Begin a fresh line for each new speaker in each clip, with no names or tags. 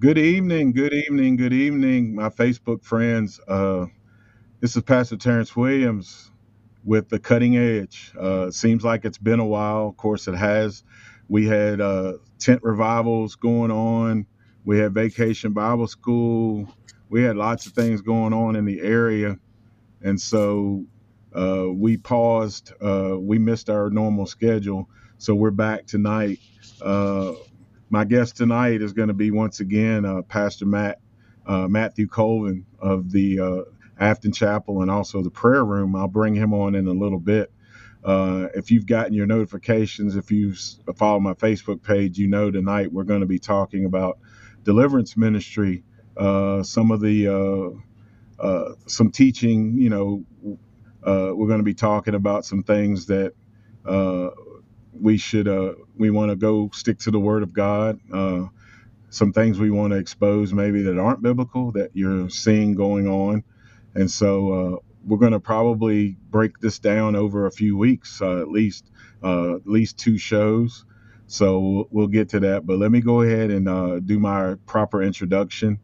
Good evening, good evening, good evening, my Facebook friends. Uh, this is Pastor Terrance Williams with the Cutting Edge. Uh, seems like it's been a while. Of course, it has. We had uh, tent revivals going on. We had Vacation Bible School. We had lots of things going on in the area, and so uh, we paused. Uh, we missed our normal schedule, so we're back tonight. Uh, my guest tonight is going to be once again uh, Pastor Matt uh, Matthew Colvin of the uh, Afton Chapel and also the prayer room. I'll bring him on in a little bit. Uh, if you've gotten your notifications, if you follow my Facebook page, you know tonight we're going to be talking about deliverance ministry. Uh, some of the uh, some teaching, you know, we're going to be talking about some things that we should uh, we want to go stick to the Word of God. Uh, some things we want to expose maybe that aren't biblical that you're seeing going on, and so uh, we're going to probably break this down over a few weeks, uh, at least uh, at least two shows. So we'll, get to that, but let me go ahead and uh, do my proper introduction.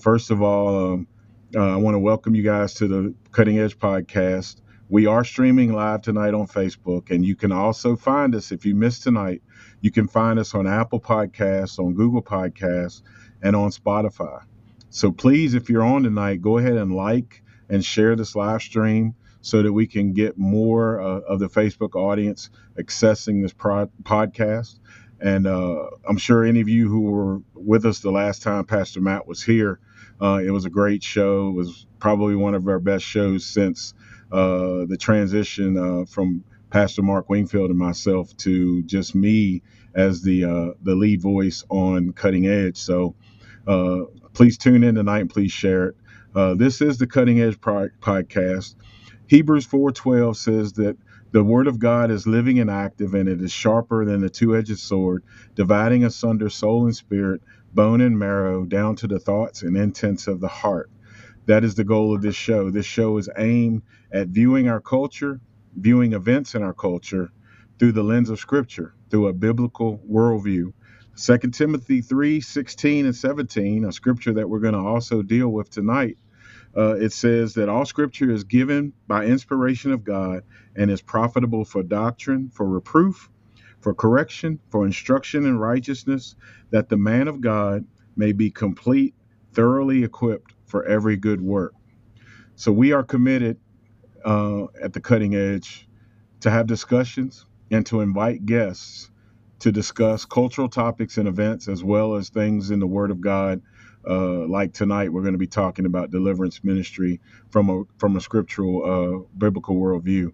first of all, um, I want to welcome you guys to the Cutting Edge Podcast. We are streaming live tonight on Facebook, and you can also find us if you missed tonight. You can find us on Apple Podcasts, on Google Podcasts, and on Spotify. So please, if you're on tonight, go ahead and like and share this live stream so that we can get more uh, of the Facebook audience accessing this pro- podcast. And uh, I'm sure any of you who were with us the last time Pastor Matt was here, uh, it was a great show. It was probably one of our best shows since uh, the transition uh, from Pastor Mark Wingfield and myself to just me as the uh, the lead voice on Cutting Edge. So uh, please tune in tonight and please share it. Uh, this is the Cutting Edge podcast. Hebrews 4:12 says that the word of God is living and active, and it is sharper than a two-edged sword, dividing asunder soul and spirit, bone and marrow, down to the thoughts and intents of the heart. That is the goal of this show. This show is aimed at viewing our culture, viewing events in our culture through the lens of Scripture, through a biblical worldview. 2 Timothy 3 16 and 17, a scripture that we're going to also deal with tonight. Uh, it says that all scripture is given by inspiration of God and is profitable for doctrine, for reproof, for correction, for instruction in righteousness, that the man of God may be complete, thoroughly equipped for every good work. So we are committed uh, at the cutting edge to have discussions and to invite guests to discuss cultural topics and events as well as things in the Word of God. Uh, like tonight, we're going to be talking about deliverance ministry from a from a scriptural uh, biblical worldview.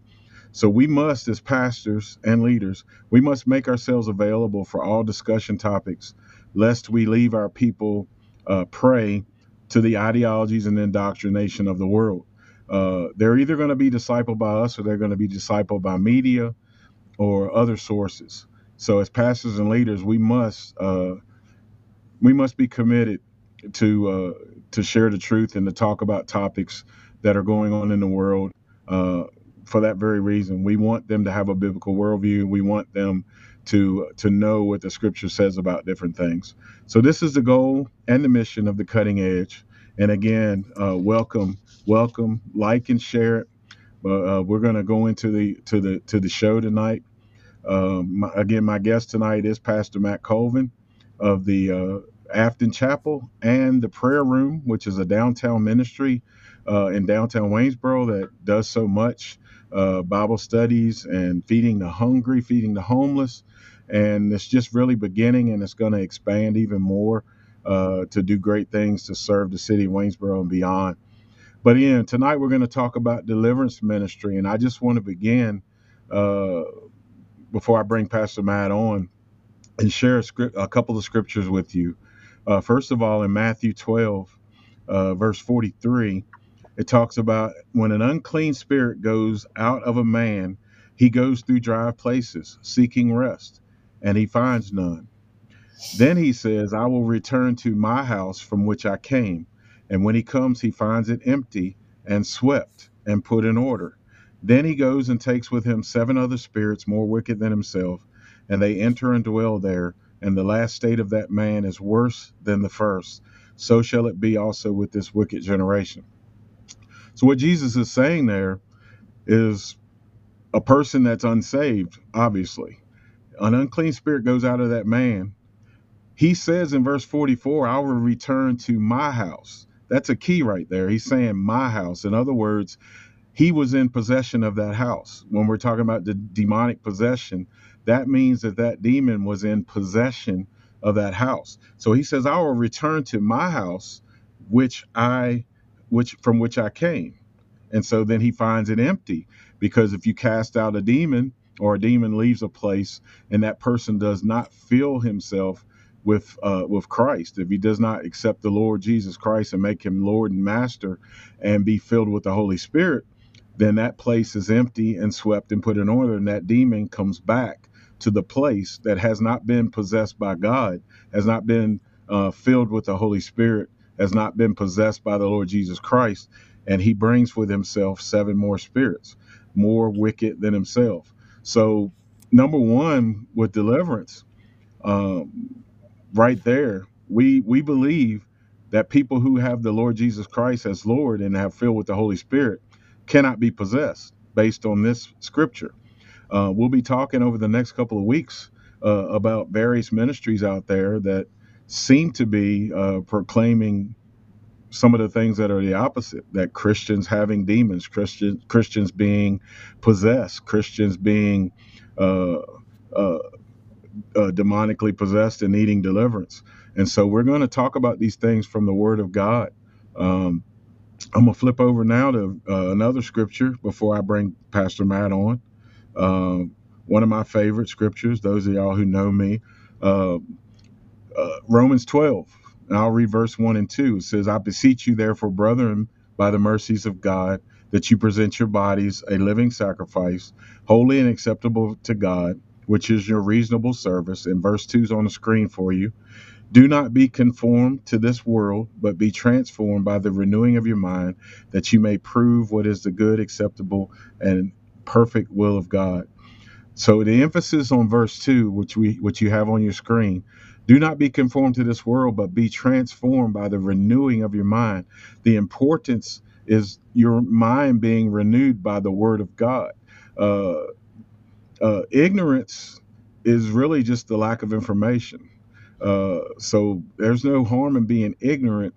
So we must, as pastors and leaders, we must make ourselves available for all discussion topics, lest we leave our people uh, prey to the ideologies and indoctrination of the world. Uh, they're either going to be discipled by us or they're going to be discipled by media or other sources. So, as pastors and leaders, we must uh, we must be committed to uh, to share the truth and to talk about topics that are going on in the world. Uh, for that very reason, we want them to have a biblical worldview. We want them to to know what the scripture says about different things. So this is the goal and the mission of the cutting edge. And again, uh, welcome, welcome, like and share it. Uh, we're going to go into the to the to the show tonight. Um, my, again, my guest tonight is Pastor Matt Colvin of the uh, Afton Chapel and the Prayer Room, which is a downtown ministry uh, in downtown Waynesboro that does so much uh, Bible studies and feeding the hungry, feeding the homeless, and it's just really beginning and it's going to expand even more uh, to do great things to serve the city of Waynesboro and beyond. But again, tonight we're going to talk about deliverance ministry, and I just want to begin uh, before I bring Pastor Matt on and share a, script, a couple of scriptures with you. Uh, first of all, in Matthew 12, uh, verse 43, it talks about when an unclean spirit goes out of a man, he goes through dry places seeking rest and he finds none. Then he says, I will return to my house from which I came. And when he comes, he finds it empty and swept and put in order. Then he goes and takes with him seven other spirits more wicked than himself, and they enter and dwell there, and the last state of that man is worse than the first. So shall it be also with this wicked generation. So, what Jesus is saying there is a person that's unsaved, obviously. An unclean spirit goes out of that man. He says in verse 44, I will return to my house. That's a key right there. He's saying my house. In other words, he was in possession of that house. When we're talking about the demonic possession, that means that that demon was in possession of that house. So he says, I will return to my house, which I, which from which I came. And so then he finds it empty because if you cast out a demon or a demon leaves a place and that person does not fill himself with uh, with Christ, if he does not accept the Lord Jesus Christ and make him Lord and Master and be filled with the Holy Spirit, then that place is empty and swept and put in order, and that demon comes back to the place that has not been possessed by God, has not been uh, filled with the Holy Spirit, has not been possessed by the Lord Jesus Christ, and he brings with himself seven more spirits, more wicked than himself. So, number one, with deliverance, um, right there, we we believe that people who have the Lord Jesus Christ as Lord and have filled with the Holy Spirit cannot be possessed based on this scripture. Uh, we'll be talking over the next couple of weeks uh, about various ministries out there that seem to be uh, proclaiming some of the things that are the opposite that Christians having demons, Christian, Christians being possessed, Christians being uh, uh, uh, demonically possessed and needing deliverance. And so we're going to talk about these things from the Word of God. Um, I'm gonna flip over now to uh, another scripture before I bring Pastor Matt on. Uh, one of my favorite scriptures. Those of y'all who know me, uh, uh Romans 12. And I'll read verse one and two. It says, "I beseech you, therefore, brethren, by the mercies of God, that you present your bodies a living sacrifice, holy and acceptable to God, which is your reasonable service." And verse two is on the screen for you. Do not be conformed to this world, but be transformed by the renewing of your mind, that you may prove what is the good, acceptable, and perfect will of God. So the emphasis on verse two, which we which you have on your screen, do not be conformed to this world, but be transformed by the renewing of your mind. The importance is your mind being renewed by the word of God. Uh, uh, ignorance is really just the lack of information. Uh, so there's no harm in being ignorant,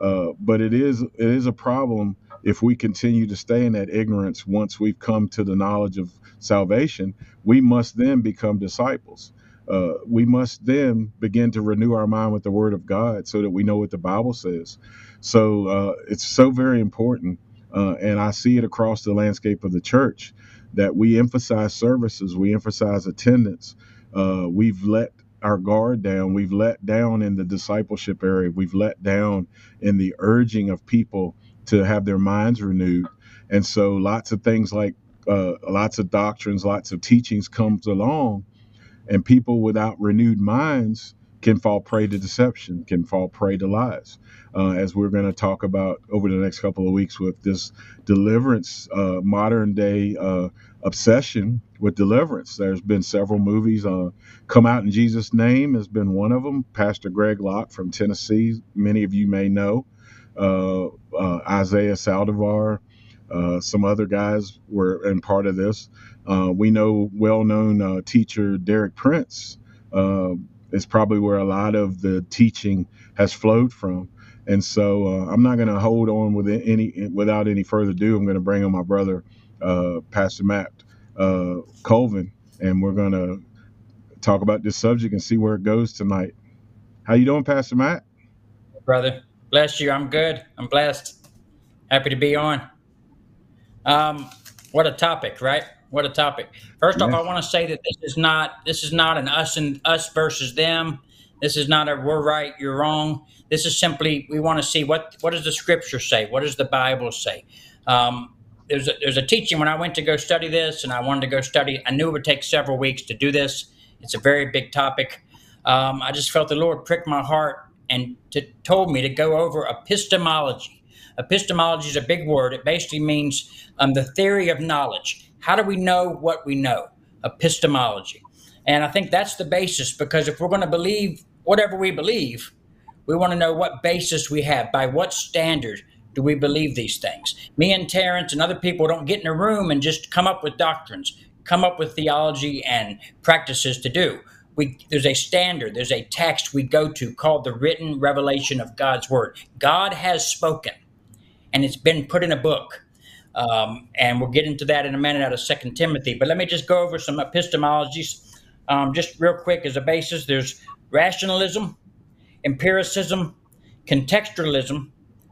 uh, but it is it is a problem if we continue to stay in that ignorance. Once we've come to the knowledge of salvation, we must then become disciples. Uh, we must then begin to renew our mind with the Word of God, so that we know what the Bible says. So uh, it's so very important, uh, and I see it across the landscape of the church that we emphasize services, we emphasize attendance. Uh, we've let our guard down. We've let down in the discipleship area. We've let down in the urging of people to have their minds renewed. And so lots of things like uh, lots of doctrines, lots of teachings comes along, and people without renewed minds can fall prey to deception, can fall prey to lies. Uh, as we're going to talk about over the next couple of weeks with this deliverance, uh, modern day uh, obsession with deliverance. There's been several movies. Uh, Come Out in Jesus' Name has been one of them. Pastor Greg Locke from Tennessee, many of you may know. Uh, uh, Isaiah Saldivar, some other guys were in part of this. we know well known teacher Derek Prince is probably where a lot of the teaching has flowed from. And so uh, I'm not going to hold on with any without any further ado. I'm going to bring on my brother, uh, Pastor Matt uh, Colvin, and we're going to talk about this subject and see where it goes tonight. How you doing, Pastor Matt?
Brother, bless you. I'm good. I'm blessed. Happy to be on. Um, what a topic, right? What a topic. First off, I want to say that this is not this is not an us and us versus them. This is not a we're right, you're wrong. This is simply we want to see what what does the scripture say? What does the Bible say? Um, there's a, there's a teaching when I went to go study this, and I wanted to go study. I knew it would take several weeks to do this. It's a very big topic. Um, I just felt the Lord prick my heart and to, told me to go over epistemology. Epistemology is a big word. It basically means um, the theory of knowledge. How do we know what we know? Epistemology. And I think that's the basis because if we're going to believe whatever we believe, we want to know what basis we have, by what standard do we believe these things. Me and Terrance and other people don't get in a room and just come up with doctrines, come up with theology and practices to do. We, there's a standard, there's a text we go to called the written revelation of God's word. God has spoken, and it's been put in a book. Um, and we'll get into that in a minute out of Second Timothy. But let me just go over some epistemologies um, just real quick as a basis. There's rationalism, empiricism, contextualism,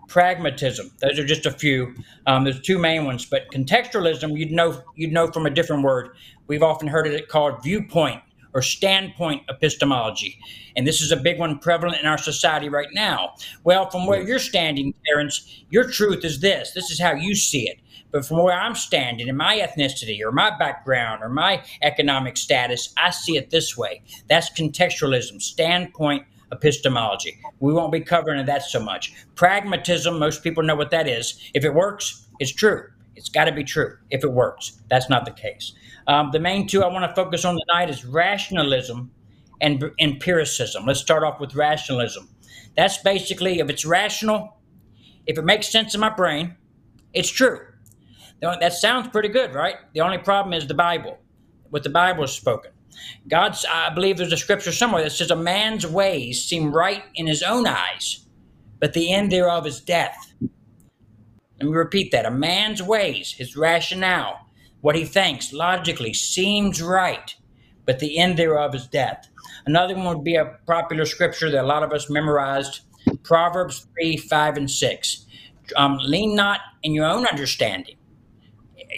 pragmatism. Those are just a few. Um, there's two main ones, but contextualism you'd know you'd know from a different word. We've often heard it called viewpoint or standpoint epistemology, and this is a big one prevalent in our society right now. Well, from where you're standing, Terrance, your truth is this. This is how you see it. But from where I'm standing in my ethnicity or my background or my economic status, I see it this way. That's contextualism, standpoint epistemology. We won't be covering that so much. Pragmatism, most people know what that is. If it works, it's true. It's got to be true if it works. That's not the case. Um, the main two I want to focus on tonight is rationalism and empiricism. Let's start off with rationalism. That's basically if it's rational, if it makes sense in my brain, it's true. That sounds pretty good, right? The only problem is the Bible, what the Bible has spoken. God's, I believe there's a scripture somewhere that says, A man's ways seem right in his own eyes, but the end thereof is death. Let me repeat that. A man's ways, his rationale, what he thinks logically seems right, but the end thereof is death. Another one would be a popular scripture that a lot of us memorized Proverbs 3 5 and 6. Um, lean not in your own understanding,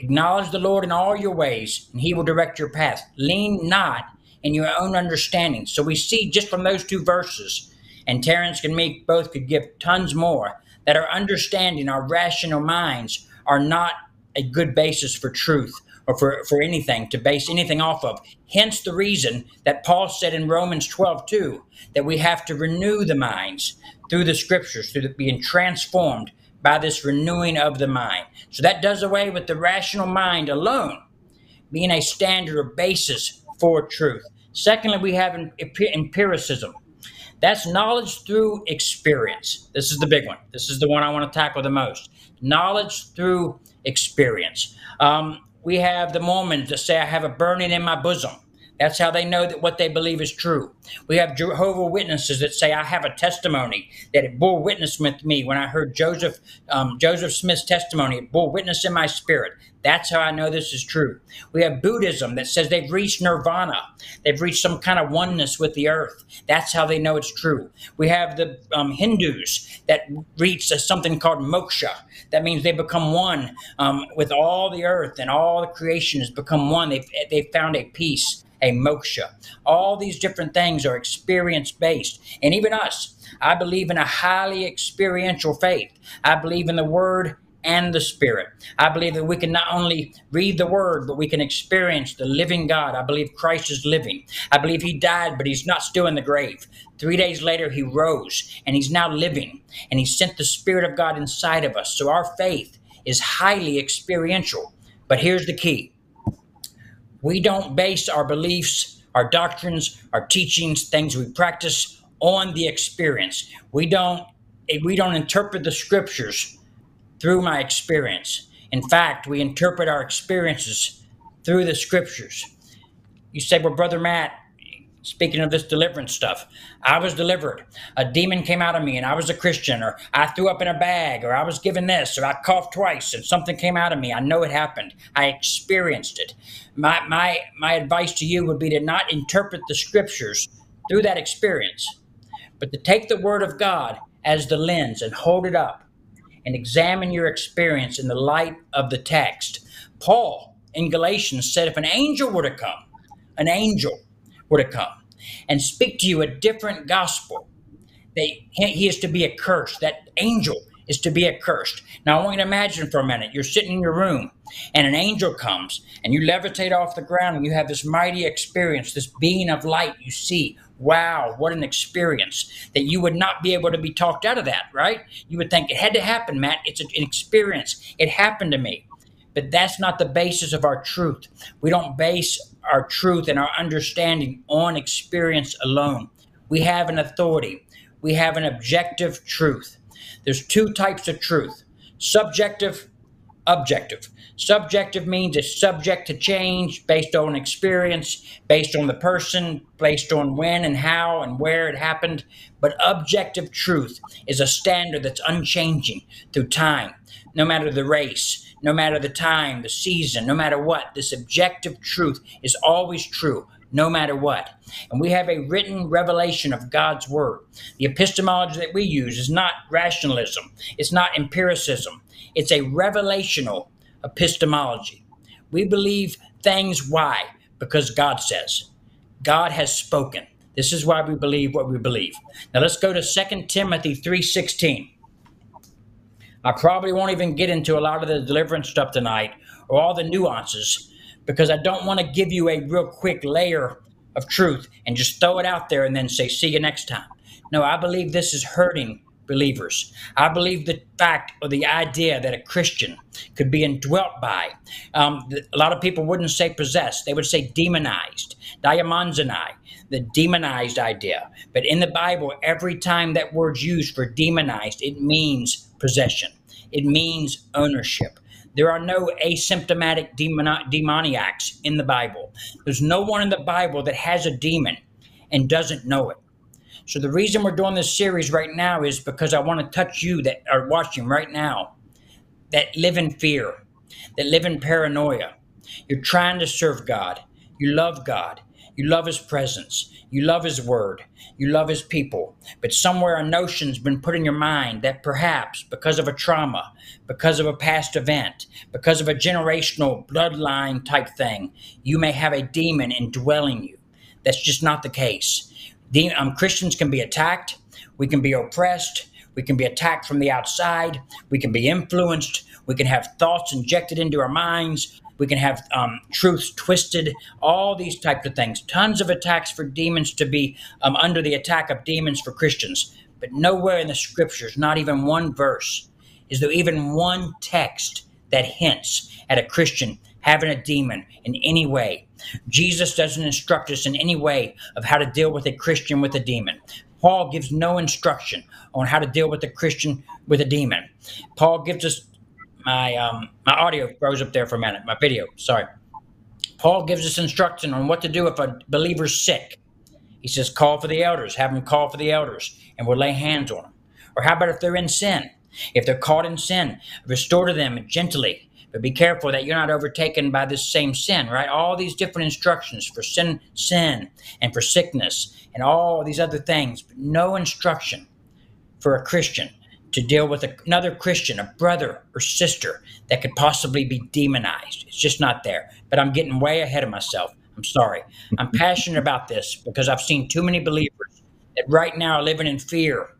Acknowledge the Lord in all your ways, and he will direct your path. Lean not in your own understanding. So we see just from those two verses, and Terrance and me both could give tons more, that our understanding, our rational minds are not a good basis for truth or for, for anything to base anything off of. Hence the reason that Paul said in Romans 12, 2, that we have to renew the minds through the scriptures, through the, being transformed by this renewing of the mind. So that does away with the rational mind alone being a standard or basis for truth. Secondly, we have empiricism. That's knowledge through experience. This is the big one. This is the one I want to tackle the most. Knowledge through experience. Um, we have the Mormons that say, I have a burning in my bosom. That's how they know that what they believe is true. We have Jehovah Witnesses that say, "I have a testimony that it bore witness with me when I heard Joseph um, Joseph Smith's testimony. It bore witness in my spirit." That's how I know this is true. We have Buddhism that says they've reached nirvana. They've reached some kind of oneness with the earth. That's how they know it's true. We have the um, Hindus that reach something called moksha. That means they become one um, with all the earth and all the creation has become one. They've, they've found a peace a moksha. All these different things are experience based. And even us, I believe in a highly experiential faith. I believe in the Word and the Spirit. I believe that we can not only read the Word, but we can experience the living God. I believe Christ is living. I believe He died, but He's not still in the grave. Three days later, He rose, and He's now living, and He sent the Spirit of God inside of us. So our faith is highly experiential. But here's the key we don't base our beliefs, our doctrines, our teachings, things we practice on the experience. We don't we don't interpret the scriptures through my experience. In fact, we interpret our experiences through the scriptures. You say, "Well, brother Matt, Speaking of this deliverance stuff, I was delivered. A demon came out of me and I was a Christian, or I threw up in a bag, or I was given this, or I coughed twice and something came out of me. I know it happened. I experienced it. My, my, my advice to you would be to not interpret the scriptures through that experience, but to take the word of God as the lens and hold it up and examine your experience in the light of the text. Paul in Galatians said if an angel were to come, an angel, were to come and speak to you a different gospel, they, he is to be accursed. That angel is to be accursed. Now, I want you to imagine for a minute you're sitting in your room and an angel comes and you levitate off the ground and you have this mighty experience, this being of light you see. Wow, what an experience that you would not be able to be talked out of that, right? You would think it had to happen, Matt. It's an experience. It happened to me. but that's not the basis of our truth. We don't base our truth and our understanding on experience alone. We have an authority, we have an objective truth. There's two types of truth subjective, objective. Subjective means it's subject to change based on experience, based on the person, based on when and how and where it happened. But objective truth is a standard that's unchanging through time, no matter the race, no matter the time, the season, no matter what. This objective truth is always true, no matter what. And we have a written revelation of God's Word. The epistemology that we use is not rationalism, it's not empiricism, it's a revelational epistemology. We believe things why? Because God says. God has spoken. This is why we believe what we believe. Now let's go to 2 Timothy 3:16. I probably won't even get into a lot of the deliverance stuff tonight or all the nuances because I don't want to give you a real quick layer of truth and just throw it out there and then say, see you next time. No, I believe this is hurting believers. I believe the fact or the idea that a Christian could be indwelt by, um, a lot of people wouldn't say possessed, they would say demonized, daimonizomai, the demonized idea. But in the Bible, every time that word's used for demonized, it means possession, it means ownership. There are no asymptomatic demoni- demoniacs in the Bible. There's no one in the Bible that has a demon and doesn't know it. So the reason we're doing this series right now is because I want to touch you that are watching right now that live in fear, that live in paranoia. You're trying to serve God. You love God. You love His presence. You love His word. You love His people. But somewhere a notion's been put in your mind that perhaps because of a trauma, because of a past event, because of a generational bloodline type thing, you may have a demon indwelling you. That's just not the case um, Christians can be attacked, we can be oppressed, we can be attacked from the outside, we can be influenced, we can have thoughts injected into our minds, we can have um, truths twisted, all these types of things. Tons of attacks for demons to be um, under the attack of demons for Christians. But nowhere in the scriptures, not even one verse, is there even one text that hints at a Christian having a demon in any way. Jesus doesn't instruct us in any way of how to deal with a Christian with a demon. Paul gives no instruction on how to deal with a Christian with a demon. Paul gives us my um, my audio froze up there for a minute. My video, sorry. Paul gives us instruction on what to do if a believer's sick. He says, call for the elders, have them call for the elders, and we'll lay hands on them. Or how about if they're in sin? If they're caught in sin, restore to them gently but be careful that you're not overtaken by this same sin, right? All these different instructions for sin, sin, and for sickness, and all these other things, but no instruction for a Christian to deal with another Christian, a brother or sister that could possibly be demonized. It's just not there. But I'm getting way ahead of myself. I'm sorry. I'm passionate about this because I've seen too many believers that right now are living in fear.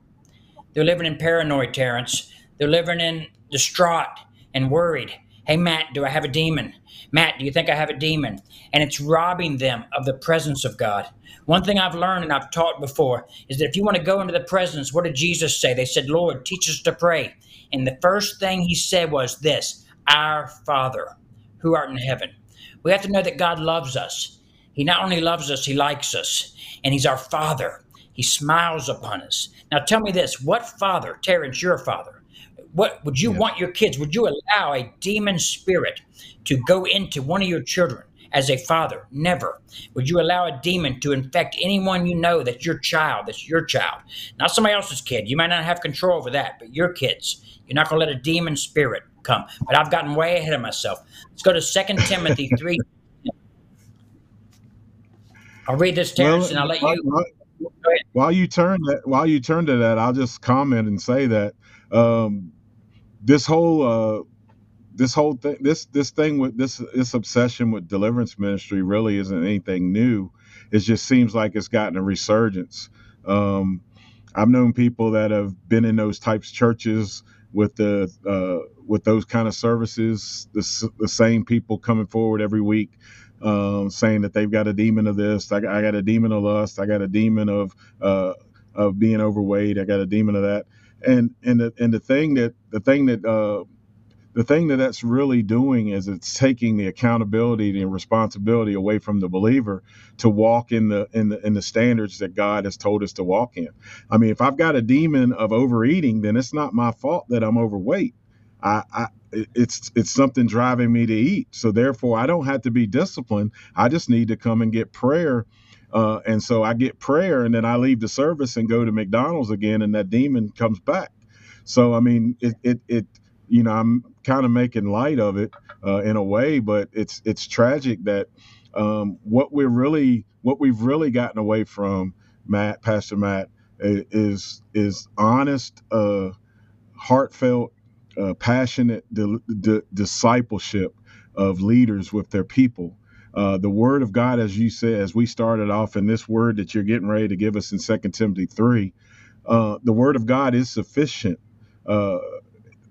They're living in paranoia, Terrance. They're living in distraught and worried Hey, Matt, do I have a demon? Matt, do you think I have a demon? And it's robbing them of the presence of God. One thing I've learned and I've taught before is that if you want to go into the presence, what did Jesus say? They said, Lord, teach us to pray. And the first thing he said was this Our Father, who art in heaven. We have to know that God loves us. He not only loves us, he likes us. And he's our Father. He smiles upon us. Now tell me this what father, Terrance, your father, what would you yeah. want your kids? Would you allow a demon spirit to go into one of your children as a father? Never. Would you allow a demon to infect anyone you know that's your child, that's your child, not somebody else's kid? You might not have control over that, but your kids. You're not going to let a demon spirit come. But I've gotten way ahead of myself. Let's go to Second Timothy 3. I'll read this, Terrance, well, and I'll let you. While,
while you turn that, while you turn to that, I'll just comment and say that um, this whole uh, this whole thing this this thing with this this obsession with deliverance ministry really isn't anything new. It just seems like it's gotten a resurgence. Um, I've known people that have been in those types of churches with the uh, with those kind of services. The, the same people coming forward every week, um, saying that they've got a demon of this. I, I, got a demon of lust. I got a demon of uh, of being overweight. I got a demon of that and and the, and the thing that the thing that uh, the thing that that's really doing is it's taking the accountability and responsibility away from the believer to walk in the in the in the standards that God has told us to walk in. I mean, if I've got a demon of overeating, then it's not my fault that I'm overweight. I, I it's it's something driving me to eat. So therefore, I don't have to be disciplined. I just need to come and get prayer. Uh, and so I get prayer, and then I leave the service and go to McDonald's again, and that demon comes back. So I mean, it it, it you know, I'm kind of making light of it uh, in a way, but it's it's tragic that um, what we're really what we've really gotten away from, Matt, Pastor Matt, is is honest, uh, heartfelt, uh, passionate di- di- discipleship of leaders with their people. Uh, the word of God, as you said, as we started off in this word that you're getting ready to give us in Second Timothy 3, uh, the word of God is sufficient uh,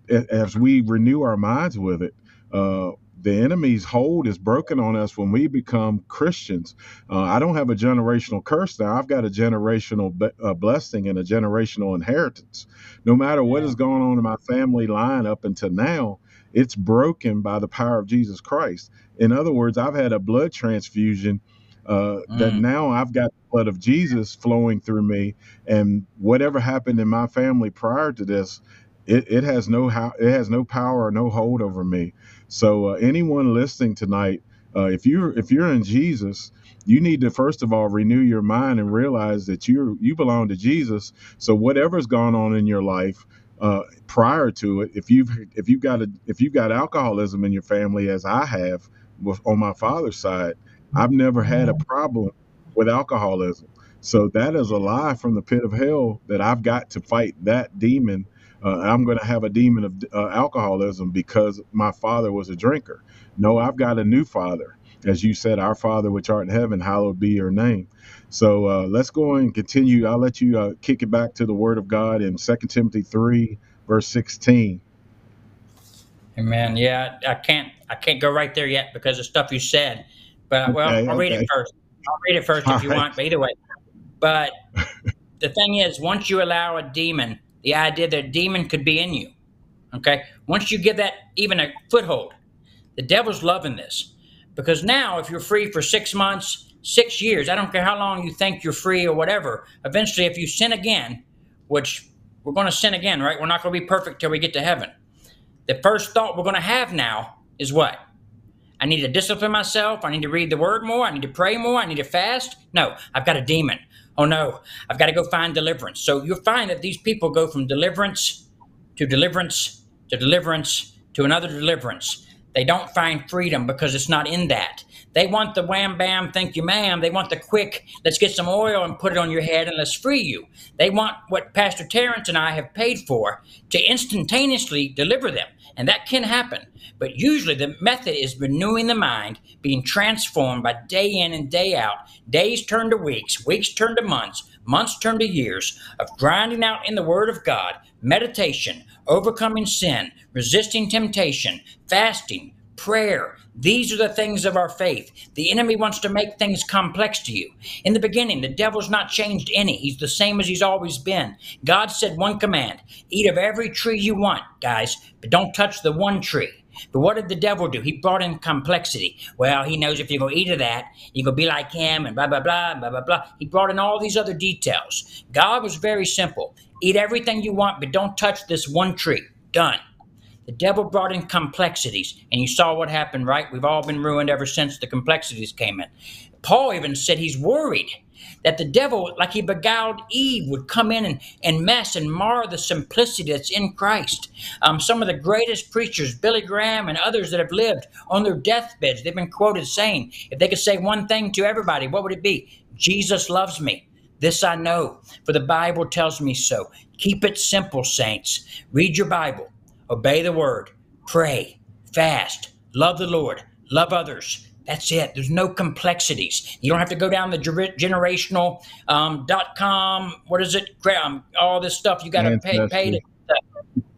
as we renew our minds with it, uh, the enemy's hold is broken on us when we become Christians. Uh, I don't have a generational curse now. I've got a generational be- uh, blessing and a generational inheritance. No matter what is going on in my family line up until now, it's broken by the power of Jesus Christ. In other words, I've had a blood transfusion uh, mm. that now I've got the blood of Jesus flowing through me, and whatever happened in my family prior to this it, it has no how it has no power or no hold over me. So uh, anyone listening tonight, uh, if you're if you're in Jesus, you need to first of all renew your mind and realize that you you belong to Jesus. So whatever's gone on in your life uh, prior to it, if you've if you've got a if you've got alcoholism in your family, as I have with, on my father's side, I've never had a problem with alcoholism. So that is a lie from the pit of hell that I've got to fight that demon uh, I'm going to have a demon of uh, alcoholism because my father was a drinker. No, I've got a new father. As you said, our Father which art in heaven, hallowed be your name. So uh, let's go and continue. I'll let you uh, kick it back to the Word of God in 2 Timothy 3, verse 16.
Amen. Yeah, I can't I can't go right there yet because of stuff you said. But well, okay, I'll read it first. I'll read it first All if you right. want. But either way, but the thing is, once you allow a demon the idea that a demon could be in you. Okay? Once you give that even a foothold, the devil's loving this. Because now, if you're free for six months, six years, I don't care how long you think you're free or whatever, eventually, if you sin again, which we're going to sin again, right? We're not going to be perfect till we get to heaven. The first thought we're going to have now is what? I need to discipline myself. I need to read the word more. I need to pray more. I need to fast. No, I've got a demon oh no, I've got to go find deliverance. So you'll find that these people go from deliverance to deliverance to deliverance to another deliverance. They don't find freedom because it's not in that. They want the wham bam, thank you, ma'am. They want the quick, let's get some oil and put it on your head and let's free you. They want what Pastor Terrance and I have paid for to instantaneously deliver them. And that can happen. But usually the method is renewing the mind, being transformed by day in and day out. Days turn to weeks, weeks turn to months, months turn to years of grinding out in the Word of God, meditation, overcoming sin, resisting temptation, fasting, prayer. These are the things of our faith. The enemy wants to make things complex to you. In the beginning, the devil's not changed any. He's the same as he's always been. God said one command eat of every tree you want, guys, but don't touch the one tree. But what did the devil do? He brought in complexity. Well, he knows if you're going to eat of that, you're going to be like him and blah, blah, blah, blah, blah, blah. He brought in all these other details. God was very simple. Eat everything you want, but don't touch this one tree. Done. The devil brought in complexities, and you saw what happened, right? We've all been ruined ever since the complexities came in. Paul even said he's worried that the devil, like he beguiled Eve, would come in and, and mess and mar the simplicity that's in Christ. Um, some of the greatest preachers, Billy Graham and others that have lived on their deathbeds, they've been quoted saying, if they could say one thing to everybody, what would it be? Jesus loves me. This I know, for the Bible tells me so. Keep it simple, saints. Read your Bible obey the word, pray, fast, love the Lord, love others. That's it. There's no complexities. You don't have to go down the generational um, dot com. What is it? Um, all this stuff you got to pay. Pay to,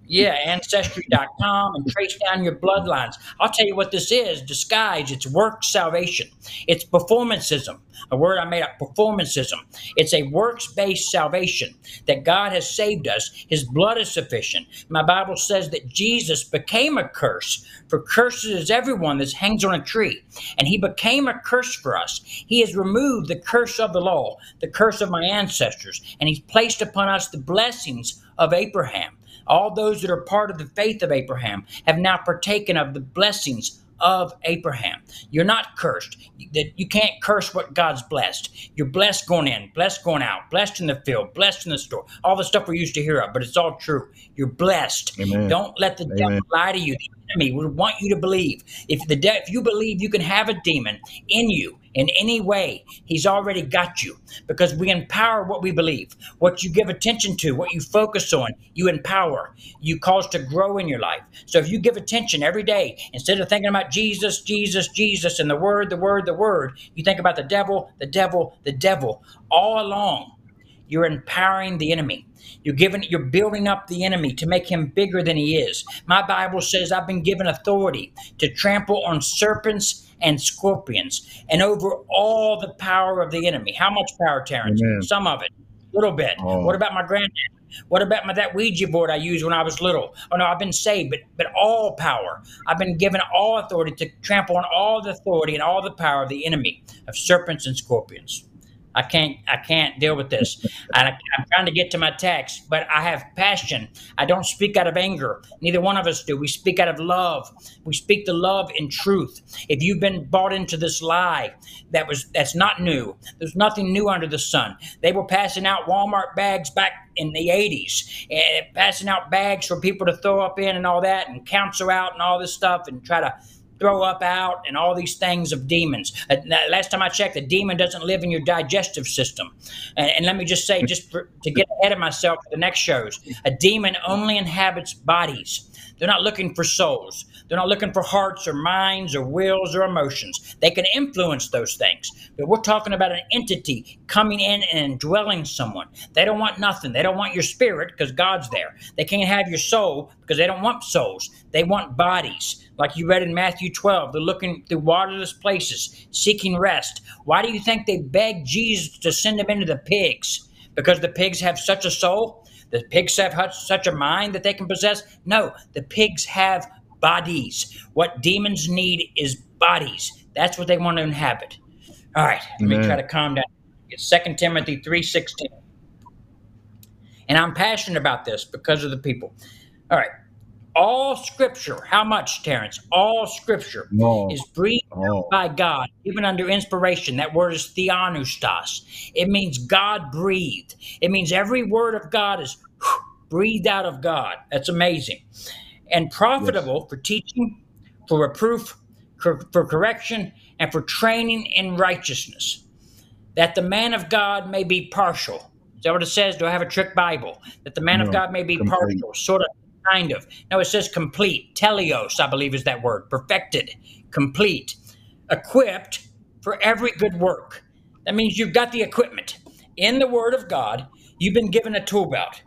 Yeah, ancestry.com and trace down your bloodlines. I'll tell you what this is disguise. It's work salvation. It's performanceism, a word I made up performanceism. It's a works based salvation that God has saved us. His blood is sufficient. My Bible says that Jesus became a curse, for curses is everyone that hangs on a tree. And he became a curse for us. He has removed the curse of the law, the curse of my ancestors, and he's placed upon us the blessings of Abraham. All those that are part of the faith of Abraham have now partaken of the blessings of Abraham. You're not cursed. That You can't curse what God's blessed. You're blessed going in, blessed going out, blessed in the field, blessed in the store. All the stuff we used to hear of, but it's all true. You're blessed. Amen. Don't let the Amen. devil lie to you. Enemy would want you to believe. If the de- if you believe you can have a demon in you, in any way, He's already got you because we empower what we believe. What you give attention to, what you focus on, you empower. You cause to grow in your life. So if you give attention every day, instead of thinking about Jesus, Jesus, Jesus, and the Word, the Word, the Word, you think about the devil, the devil, the devil all along. You're empowering the enemy. You're giving, you're building up the enemy to make him bigger than he is. My Bible says I've been given authority to trample on serpents and scorpions, and over all the power of the enemy. How much power, Terrance? Amen. Some of it, a little bit. Oh. What about my granddad? What about my, that Ouija board I used when I was little? Oh no, I've been saved, but but all power. I've been given all authority to trample on all the authority and all the power of the enemy of serpents and scorpions. I can't I can't deal with this. I, am trying to get to my text, but I have passion. I don't speak out of anger. Neither one of us do. We speak out of love. We speak the love in truth. If you've been bought into this lie that was that's not new. There's nothing new under the sun. They were passing out Walmart bags back in the 80s, eh, passing out bags for people to throw up in and all that, and counsel out and all this stuff, and try to throw up out and all these things of demons. Uh, last time I checked, the demon doesn't live in your digestive system. And, and let me just say, just for, to get ahead of myself for the next shows, a demon only inhabits bodies. They're not looking for souls. They're not looking for hearts or minds or wills or emotions. They can influence those things. But we're talking about an entity coming in and indwelling someone. They don't want nothing. They don't want your spirit because God's there. They can't have your soul because they don't want souls. They want bodies. Like you read in Matthew 12, they're looking through waterless places, seeking rest. Why do you think they begged Jesus to send them into the pigs? Because the pigs have such a soul? The pigs have such a mind that they can possess? No, the pigs have bodies. What demons need is bodies. That's what they want to inhabit. All right, let Amen. me try to calm down. It's 2 Timothy 3.16. And I'm passionate about this because of the people. All right. All scripture, how much, Terrance? All scripture no. is breathed oh. by God, even under inspiration. That word is theopneustos. It means God breathed. It means every word of God is breathed out of God. That's amazing and profitable yes. for teaching, for reproof, for, for correction, and for training in righteousness, that the man of God may be partial. Is that what it says? Do I have a trick Bible? That the man no, of God may be complete. partial, sort of, kind of. No, it says complete. Teleos, I believe, is that word. Perfected, complete, equipped for every good work. That means you've got the equipment. In the Word of God, you've been given a tool belt,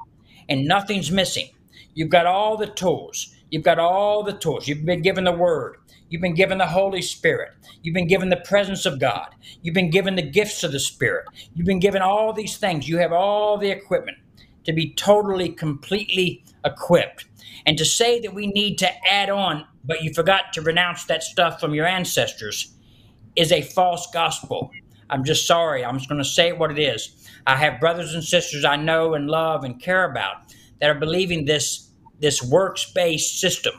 and nothing's missing. You've got all the tools. You've got all the tools. You've been given the Word. You've been given the Holy Spirit. You've been given the presence of God. You've been given the gifts of the Spirit. You've been given all these things. You have all the equipment to be totally, completely equipped. And to say that we need to add on, but you forgot to renounce that stuff from your ancestors, is a false gospel. I'm just sorry. I'm just going to say what it is. I have brothers and sisters I know and love and care about that are believing this this works based system.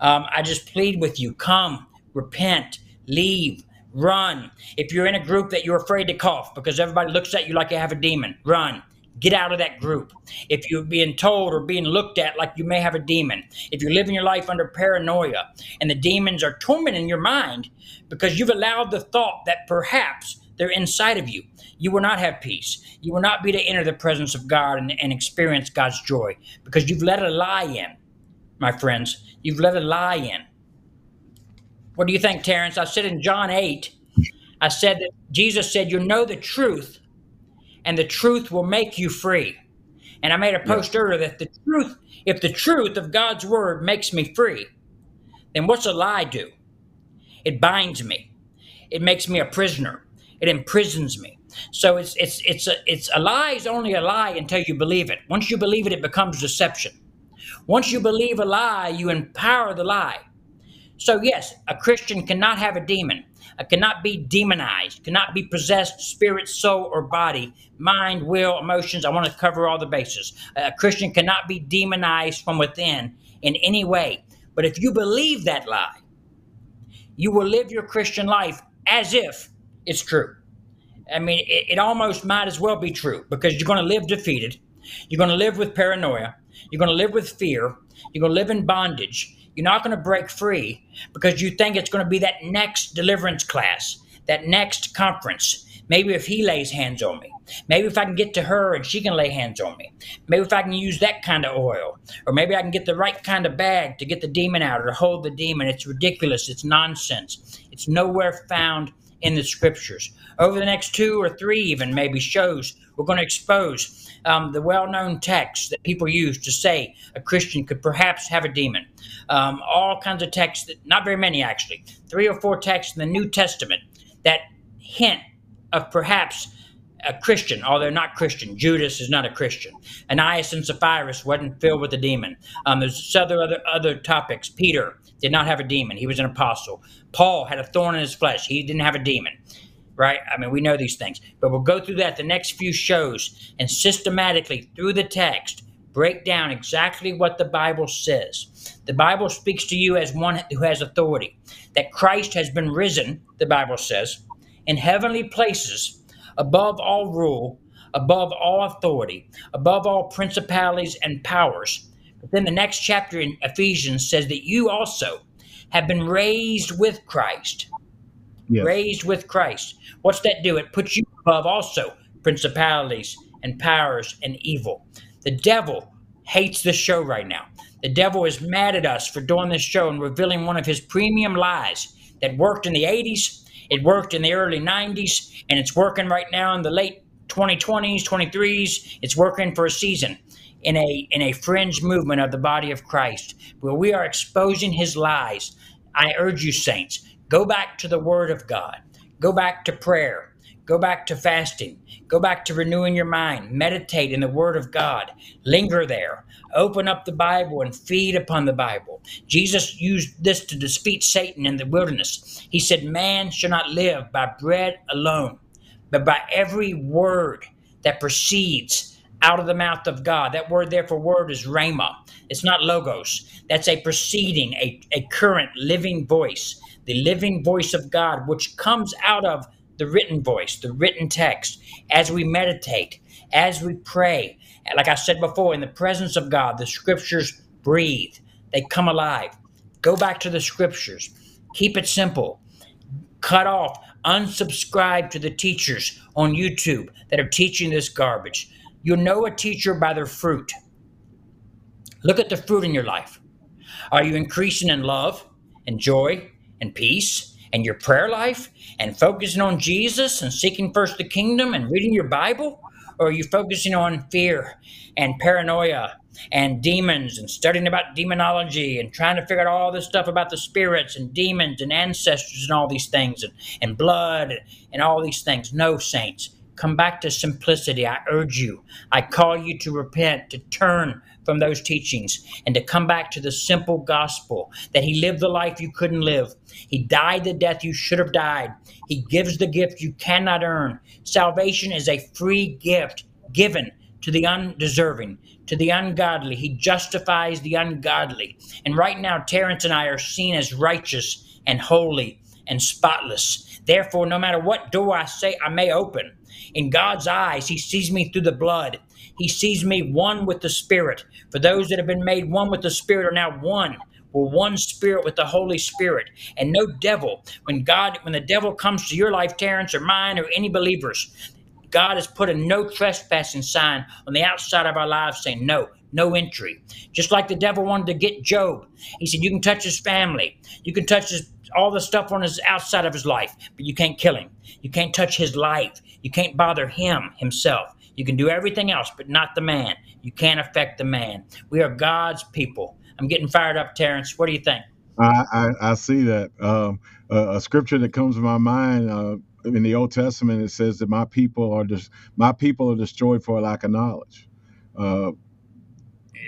Um, I just plead with you: come, repent, leave, run. If you're in a group that you're afraid to cough because everybody looks at you like you have a demon, run. Get out of that group. If you're being told or being looked at like you may have a demon, if you're living your life under paranoia and the demons are tormenting your mind because you've allowed the thought that perhaps they're inside of you, you will not have peace. You will not be to enter the presence of God and, and experience God's joy because you've let a lie in, my friends. You've let a lie in. What do you think, Terrance? I said in John 8, I said that Jesus said, You'll know the truth, and the truth will make you free. And I made a post earlier that the truth, if the truth of God's word makes me free, then what's a lie do? It binds me. It makes me a prisoner. It imprisons me. So it's it's it's a it's a lie is only a lie until you believe it. Once you believe it, it becomes deception. Once you believe a lie, you empower the lie. So yes, a Christian cannot have a demon. It cannot be demonized, cannot be possessed, spirit, soul, or body, mind, will, emotions. I want to cover all the bases. A Christian cannot be demonized from within in any way. But if you believe that lie, you will live your Christian life as if it's true. I mean, it, it almost might as well be true because you're going to live defeated. You're going to live with paranoia. You're going to live with fear. You're going to live in bondage. You're not going to break free because you think it's going to be that next deliverance class, that next conference. Maybe if he lays hands on me. Maybe if I can get to her and she can lay hands on me. Maybe if I can use that kind of oil. Or maybe I can get the right kind of bag to get the demon out or to hold the demon. It's ridiculous. It's nonsense. It's nowhere found in the scriptures. Over the next two or three, even maybe shows, we're going to expose um, the well known texts that people use to say a Christian could perhaps have a demon. Um, all kinds of texts, that, not very many actually, three or four texts in the New Testament that hint of perhaps a Christian, although not Christian. Judas is not a Christian. Ananias and Sapphira wasn't filled with a demon. Um, there's other, other other topics. Peter did not have a demon. He was an apostle. Paul had a thorn in his flesh. He didn't have a demon right? I mean, we know these things, but we'll go through that the next few shows and systematically through the text break down exactly what the Bible says. The Bible speaks to you as one who has authority, that Christ has been risen, the Bible says, in heavenly places above all rule, above all authority, above all principalities and powers. But then the next chapter in Ephesians says that you also have been raised with Christ. Yes. Raised with Christ. What's that do? It puts you above also principalities and powers and evil. The devil hates this show right now. The devil is mad at us for doing this show and revealing one of his premium lies that worked in the 80s, it worked in the early 90s, and it's working right now in the late 2020s, 23s. It's working for a season in a in a fringe movement of the body of Christ where we are exposing his lies. I urge you saints, go back to the word of God. Go back to prayer. Go back to fasting. Go back to renewing your mind. Meditate in the Word of God. Linger there. Open up the Bible and feed upon the Bible. Jesus used this to defeat Satan in the wilderness. He said, Man shall not live by bread alone, but by every word that proceeds out of the mouth of God. That word there for word is rhema. It's not logos. That's a proceeding, a, a current living voice, the living voice of God, which comes out of the written voice, the written text, as we meditate, as we pray. Like I said before, in the presence of God, the scriptures breathe, they come alive. Go back to the scriptures, keep it simple, cut off, unsubscribe to the teachers on YouTube that are teaching this garbage. You'll know a teacher by their fruit. Look at the fruit in your life. Are you increasing in love and joy and peace? and your prayer life and focusing on Jesus and seeking first the kingdom and reading your Bible? Or are you focusing on fear and paranoia and demons and studying about demonology and trying to figure out all this stuff about the spirits and demons and ancestors and all these things and, and blood and, and all these things? No, saints. Come back to simplicity. I urge you. I call you to repent, to turn from those teachings and to come back to the simple gospel that he lived the life you couldn't live. He died the death you should have died. He gives the gift you cannot earn. Salvation is a free gift given to the undeserving, to the ungodly. He justifies the ungodly. And right now, Terrance and I are seen as righteous and holy and spotless. Therefore, no matter what door I say I may open, in God's eyes, He sees me through the blood. He sees me one with the Spirit. For those that have been made one with the Spirit are now one. We're one spirit with the Holy Spirit. And no devil, when God, when the devil comes to your life, Terrance, or mine, or any believers, God has put a no trespassing sign on the outside of our lives saying, no, no entry. Just like the devil wanted to get Job. He said, you can touch his family. You can touch his, all the stuff on his outside of his life, but you can't kill him. You can't touch his life. You can't bother him himself. You can do everything else, but not the man. You can't affect the man. We are God's people. I'm getting fired up, Terrance. What do you think?
I, I, I see that. Um, a scripture that comes to my mind uh, in the Old Testament it says that my people are just my people are destroyed for a lack of knowledge. Uh,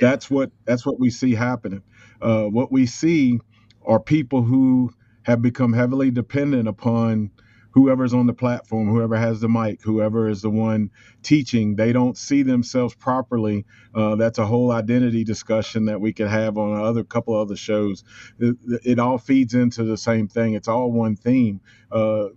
that's what that's what we see happening. Uh, what we see are people who have become heavily dependent upon whoever's on the platform, whoever has the mic, whoever is the one teaching, they don't see themselves properly. Uh, that's a whole identity discussion that we could have on other couple other shows. It, it, all feeds into the same thing. It's all one theme. Uh,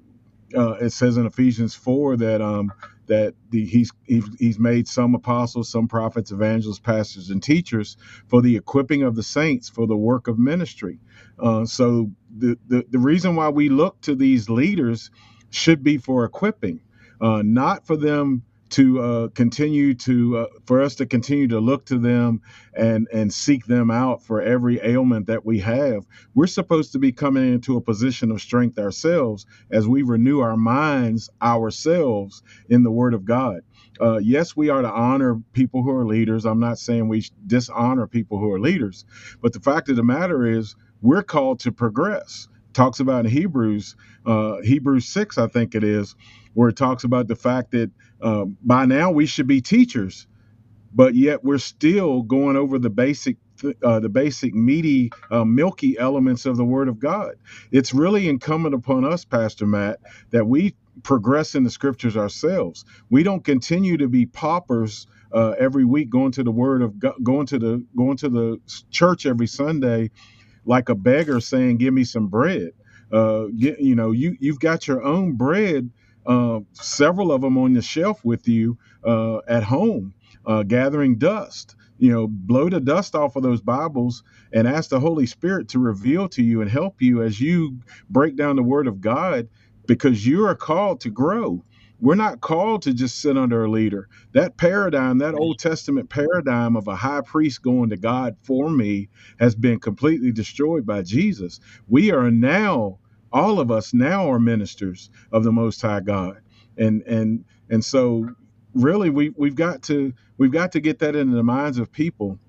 uh, it says in Ephesians four that um, that the, he's, he's made some apostles, some prophets, evangelists, pastors, and teachers for the equipping of the saints for the work of ministry. Uh, so the, the reason why we look to these leaders should be for equipping, uh, not for them to uh, continue to uh, for us to continue to look to them and and seek them out for every ailment that we have. We're supposed to be coming into a position of strength ourselves as we renew our minds ourselves in the word of god. Uh, yes we are to honor people who are leaders. I'm not saying we dishonor people who are leaders but the fact of the matter is we're called to progress talks about in hebrews uh, hebrews 6 i think it is where it talks about the fact that uh, by now we should be teachers, but yet we're still going over the basic uh, the basic meaty, uh, milky elements of the Word of God. It's really incumbent upon us, Pastor Matt, that we progress in the Scriptures ourselves. We don't continue to be paupers uh, every week, going to the Word of God, going to the going to the church every Sunday, like a beggar saying, "Give me some bread." Uh, get, you know, you you've got your own bread uh, several of them on the shelf with you uh, at home, uh, gathering dust. You know, blow the dust off of those Bibles and ask the Holy Spirit to reveal to you and help you as you break down the Word of God because you are called to grow. We're not called to just sit under a leader. That paradigm, that Old Testament paradigm of a high priest going to God for me, has been completely destroyed by Jesus. We are now all of us now are ministers of the most high god and and and so really we we've got to we've got to get that into the minds of people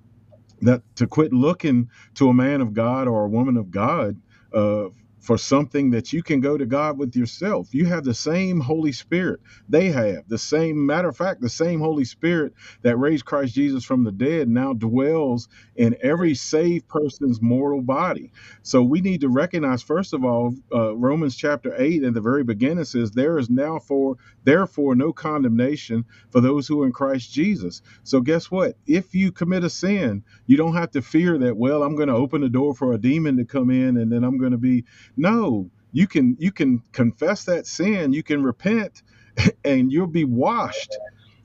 that to quit looking to a man of god or a woman of god uh, for something that you can go to God with yourself. You have the same Holy Spirit they have. The same matter of fact, the same Holy Spirit that raised Christ Jesus from the dead now dwells in every saved person's mortal body. So we need to recognize, first of all, uh, Romans chapter 8 at the very beginning says, There is now for therefore no condemnation for those who are in Christ Jesus. So guess what? If you commit a sin, you don't have to fear that, well, I'm going to open the door for a demon to come in and then I'm going to be no, you can you can confess that sin, you can repent, and you'll be washed.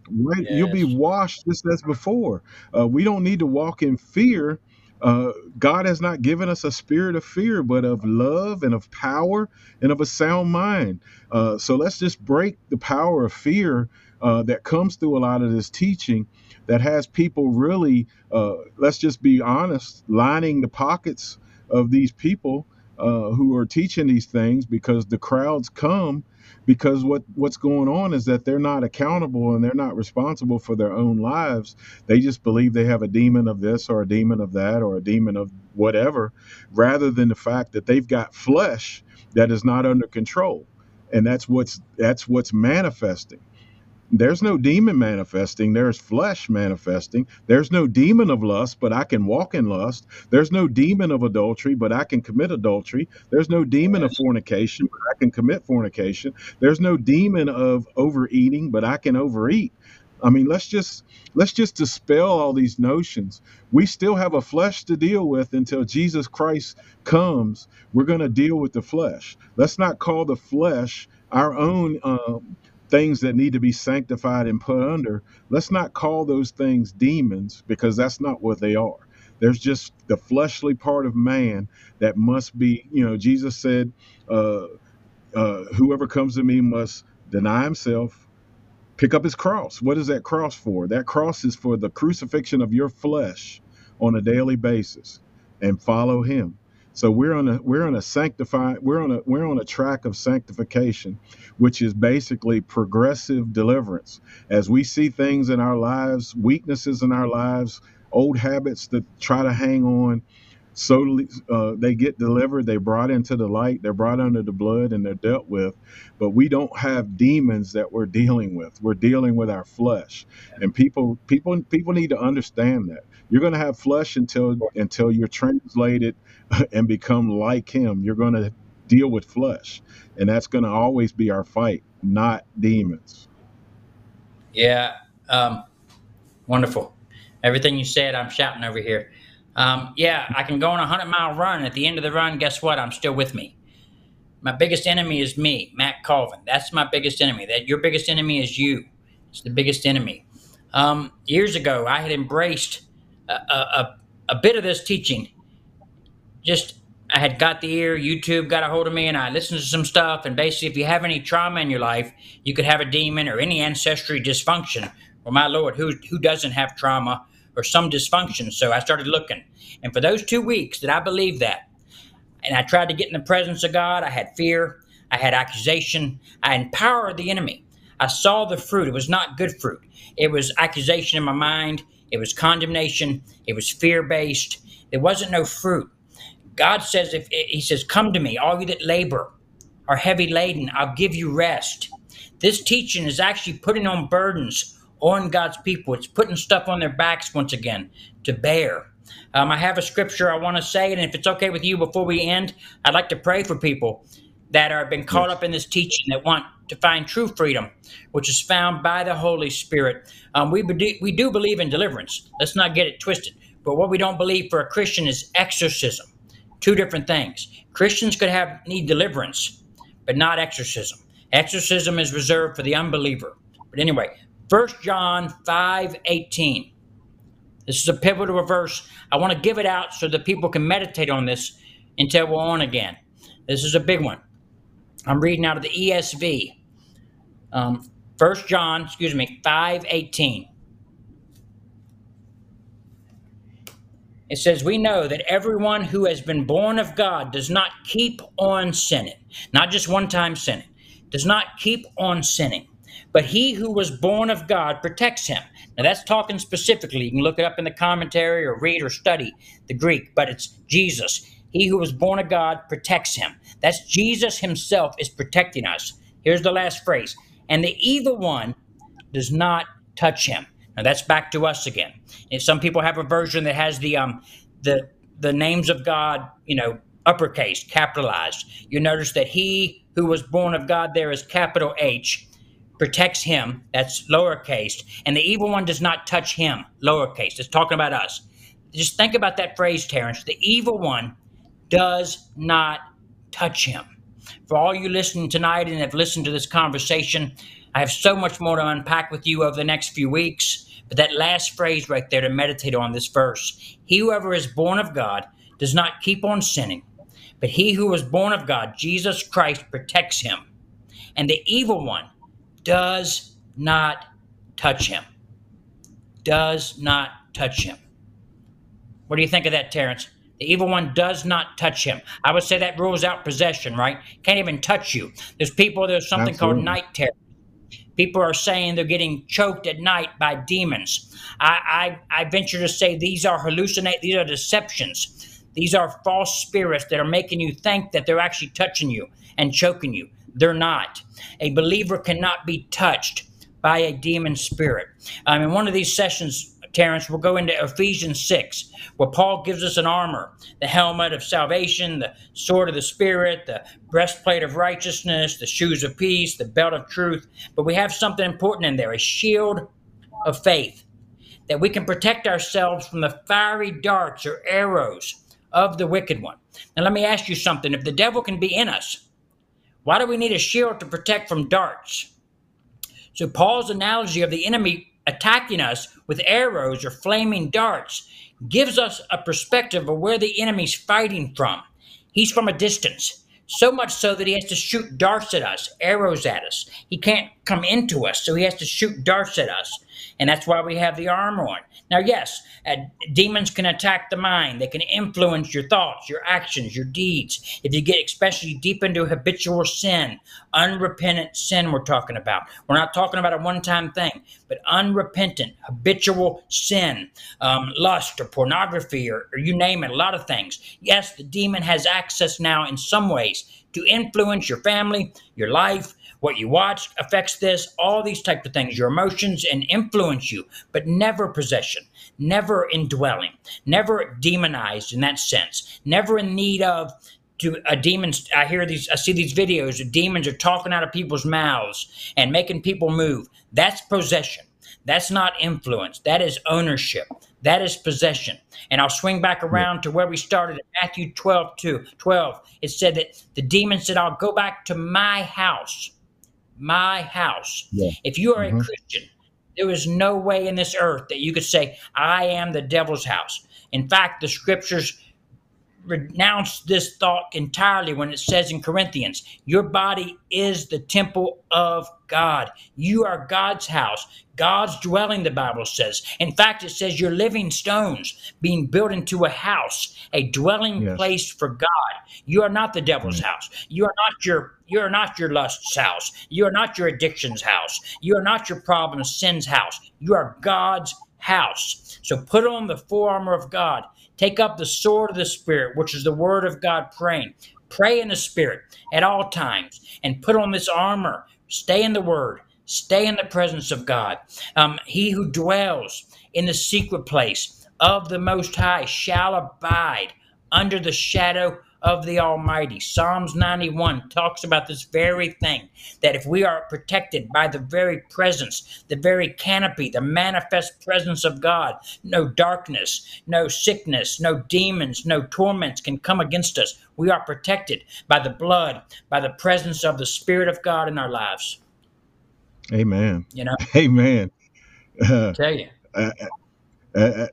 Right? Yes. You'll be washed just as before. Uh, we don't need to walk in fear. Uh, God has not given us a spirit of fear, but of love and of power and of a sound mind. Uh, so let's just break the power of fear uh, that comes through a lot of this teaching that has people really, uh, let's just be honest, lining the pockets of these people uh, who are teaching these things because the crowds come because what what's going on is that they're not accountable and they're not responsible for their own lives. They just believe they have a demon of this or a demon of that or a demon of whatever rather than the fact that they've got flesh that is not under control. And that's what's that's what's manifesting there's no demon manifesting. There's flesh manifesting. There's no demon of lust but i can walk in lust. There's no demon of adultery but i can commit adultery. There's no demon of fornication but i can commit fornication. There's no demon of overeating but i can overeat. I mean let's just let's just dispel all these notions. We still have a flesh to deal with until jesus christ comes. We're going to deal with the flesh. Let's not call the flesh our own um, things that need to be sanctified and put under, let's not call those things demons because that's not what they are. There's just the fleshly part of man that must be, you know, Jesus said, uh, uh, whoever comes to me must deny himself, pick up his cross. What is that cross for? That cross is for the crucifixion of your flesh on a daily basis and follow him. So we're on a we're on a sanctified we're on a we're on a track of sanctification, which is basically progressive deliverance. As we see things in our lives, weaknesses in our lives, old habits that try to hang on, so uh, they get delivered they brought into the light they're brought under the blood and they're dealt with. But we don't have demons that we're dealing with. We're dealing with our flesh. And people people people need to understand that. You're going to have flesh until until you're translated and become like him. You're going to deal with flesh. And that's going to always be our fight not demons.
Yeah um, wonderful. Everything you said i'm shouting over here um, yeah, I can go on a 100 mile run. At the end of the run, guess what? I'm still with me. My biggest enemy is me, Matt Colvin. That's my biggest enemy. That your biggest enemy is you. It's the biggest enemy. Um, years ago, I had embraced a, a, a bit of this teaching. Just I had got the ear, YouTube got a hold of me, and I listened to some stuff. And basically, if you have any trauma in your life, you could have a demon or any ancestry dysfunction. Well, my Lord, who who doesn't have trauma? Or some dysfunction. So I started looking. And for those two weeks that I believed that, and I tried to get in the presence of God, I had fear, I had accusation, I empowered the enemy. I saw the fruit. It was not good fruit. It was accusation in my mind. It was condemnation. It was fear based. There wasn't no fruit. God says, if He says, Come to me, all you that labor are heavy laden, I'll give you rest. This teaching is actually putting on burdens on God's people. It's putting stuff on their backs once again to bear. Um, I have a scripture I want to say, and if it's okay with you before we end, I'd like to pray for people that are been caught up in this teaching that want to find true freedom, which is found by the Holy Spirit. Um, we, be- we do believe in deliverance. Let's not get it twisted. But what we don't believe for a Christian is exorcism. Two different things. Christians could have need deliverance, but not exorcism. Exorcism is reserved for the unbeliever. But anyway, 1 John 5 18. This is a pivotal verse. I want to give it out so that people can meditate on this until we're on again. This is a big one. I'm reading out of the ESV. Um, 1 John, excuse me, 5 18. It says, We know that everyone who has been born of God does not keep on sinning, not just one time sinning, does not keep on sinning but he who was born of God protects him. Now that's talking specifically. You can look it up in the commentary or read or study the Greek, but it's Jesus. He who was born of God protects him. That's Jesus himself is protecting us. Here's the last phrase. And the evil one does not touch him. Now that's back to us again. And some people have a version that has the um the the names of God, you know, uppercase, capitalized. You notice that he who was born of God there is capital H protects him, that's lowercase, and the evil one does not touch him, lowercase. It's talking about us. Just think about that phrase, Terrance. The evil one does not touch him. For all you listening tonight and have listened to this conversation, I have so much more to unpack with you over the next few weeks. But that last phrase right there to meditate on this verse He whoever is born of God does not keep on sinning, but he who was born of God, Jesus Christ, protects him. And the evil one does not touch him. Does not touch him. What do you think of that, Terrance? The evil one does not touch him. I would say that rules out possession, right? Can't even touch you. There's people, there's something Absolutely. called night terror. People are saying they're getting choked at night by demons. I, I, I venture to say these are hallucinate, these are deceptions. These are false spirits that are making you think that they're actually touching you and choking you. They're not. A believer cannot be touched by a demon spirit. Um, in one of these sessions, Terrance, we'll go into Ephesians 6, where Paul gives us an armor the helmet of salvation, the sword of the Spirit, the breastplate of righteousness, the shoes of peace, the belt of truth. But we have something important in there a shield of faith that we can protect ourselves from the fiery darts or arrows of the wicked one. Now, let me ask you something. If the devil can be in us, why do we need a shield to protect from darts? So, Paul's analogy of the enemy attacking us with arrows or flaming darts gives us a perspective of where the enemy's fighting from. He's from a distance, so much so that he has to shoot darts at us, arrows at us. He can't come into us, so he has to shoot darts at us. And that's why we have the armor on. Now, yes, uh, demons can attack the mind. They can influence your thoughts, your actions, your deeds. If you get especially deep into habitual sin, unrepentant sin, we're talking about. We're not talking about a one time thing, but unrepentant, habitual sin, um, lust or pornography or, or you name it, a lot of things. Yes, the demon has access now in some ways to influence your family, your life, what you watch affects this, all these types of things, your emotions and influence you, but never possession, never indwelling, never demonized in that sense, never in need of to a demon. I hear these, I see these videos of demons are talking out of people's mouths and making people move. That's possession. That's not influence. That is ownership. That is possession. And I'll swing back around to where we started at Matthew 12, 2, 12. It said that the demon said, I'll go back to my house my house. Yeah. If you are mm-hmm. a Christian, there is no way in this earth that you could say, I am the devil's house. In fact, the scriptures renounce this thought entirely when it says in Corinthians, Your body is the temple of God. You are God's house, God's dwelling, the Bible says. In fact, it says you're living stones being built into a house, a dwelling yes. place for God. You are not the devil's mm house. You are not your you are not your lust's house. You are not your addiction's house. You are not your problem sin's house. You are God's house. So put on the full armor of God Take up the sword of the Spirit, which is the word of God praying. Pray in the Spirit at all times and put on this armor. Stay in the word. Stay in the presence of God. Um, he who dwells in the secret place of the Most High shall abide under the shadow of the Almighty. Psalms 91 talks about this very thing that if we are protected by the very presence, the very canopy, the manifest presence of God, no darkness, no sickness, no demons, no torments can come against us. We are protected by the blood, by the presence of the Spirit of God in our lives.
Amen.
You know,
amen.
Uh, tell you. Uh,
uh,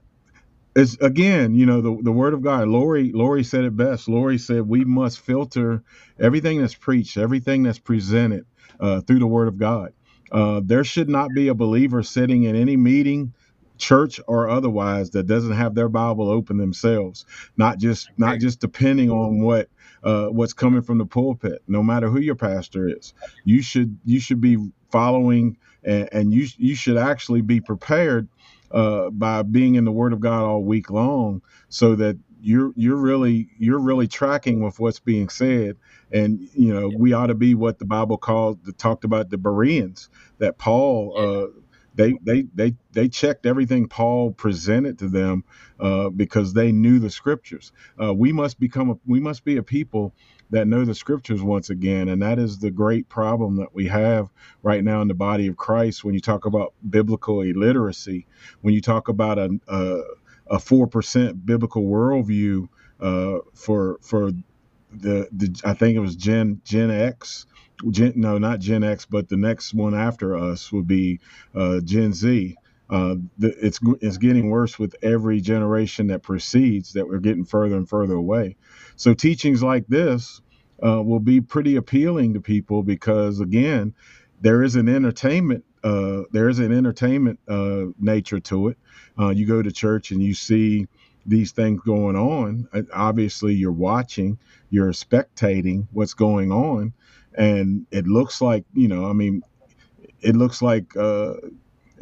it's again, you know, the, the word of God. Lori Lori said it best. Lori said we must filter everything that's preached, everything that's presented uh, through the word of God. Uh, there should not be a believer sitting in any meeting, church or otherwise, that doesn't have their Bible open themselves. Not just not just depending on what uh, what's coming from the pulpit. No matter who your pastor is, you should you should be following, and, and you you should actually be prepared uh, by being in the Word of God all week long, so that you're you're really you're really tracking with what's being said. And you know, we ought to be what the Bible calls talked about the Bereans that Paul. Uh, they, they they they checked everything Paul presented to them uh, because they knew the scriptures. Uh, we must become a, we must be a people that know the scriptures once again. And that is the great problem that we have right now in the body of Christ when you talk about biblical illiteracy, when you talk about a, a, a 4% biblical worldview uh, for, for the, the, I think it was Gen, Gen X. Gen, no, not Gen X, but the next one after us would be uh, Gen Z. Uh, the, it's it's getting worse with every generation that precedes. That we're getting further and further away. So teachings like this uh, will be pretty appealing to people because again, there is an entertainment uh, there is an entertainment uh, nature to it. Uh, you go to church and you see these things going on. Obviously, you're watching, you're spectating what's going on, and it looks like you know. I mean, it looks like uh,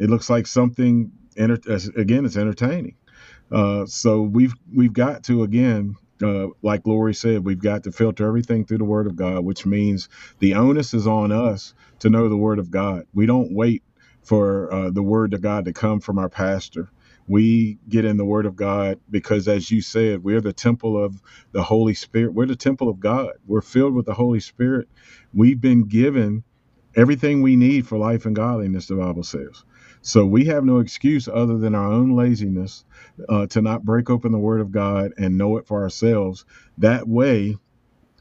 it looks like something. Enter- again, it's entertaining. Uh, so we've we've got to again uh, like Lori said, we've got to filter everything through the Word of God, which means the onus is on us to know the Word of God. We don't wait for uh, the Word of God to come from our pastor. We get in the Word of God because, as you said, we're the temple of the Holy Spirit. We're the temple of God. We're filled with the Holy Spirit. We've been given everything we need for life and godliness, the Bible says. So we have no excuse other than our own laziness uh, to not break open the Word of God and know it for ourselves. That way,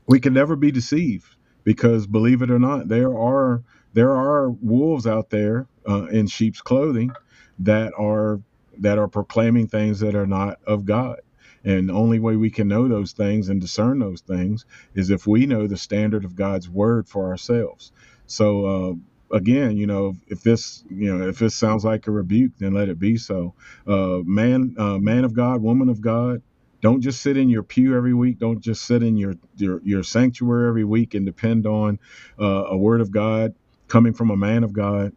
we can never be deceived because, believe it or not, there are there are wolves out there uh, in sheep's clothing that are that are proclaiming things that are not of God. And the only way we can know those things and discern those things is if we know the standard of God's word for ourselves. So uh, again, you know, if this, you know, if this sounds like a rebuke, then let it be so. Uh, man, uh, man of God, woman of God, don't just sit in your pew every week. Don't just sit in your your, your sanctuary every week and depend on uh, a word of God coming from a man of God.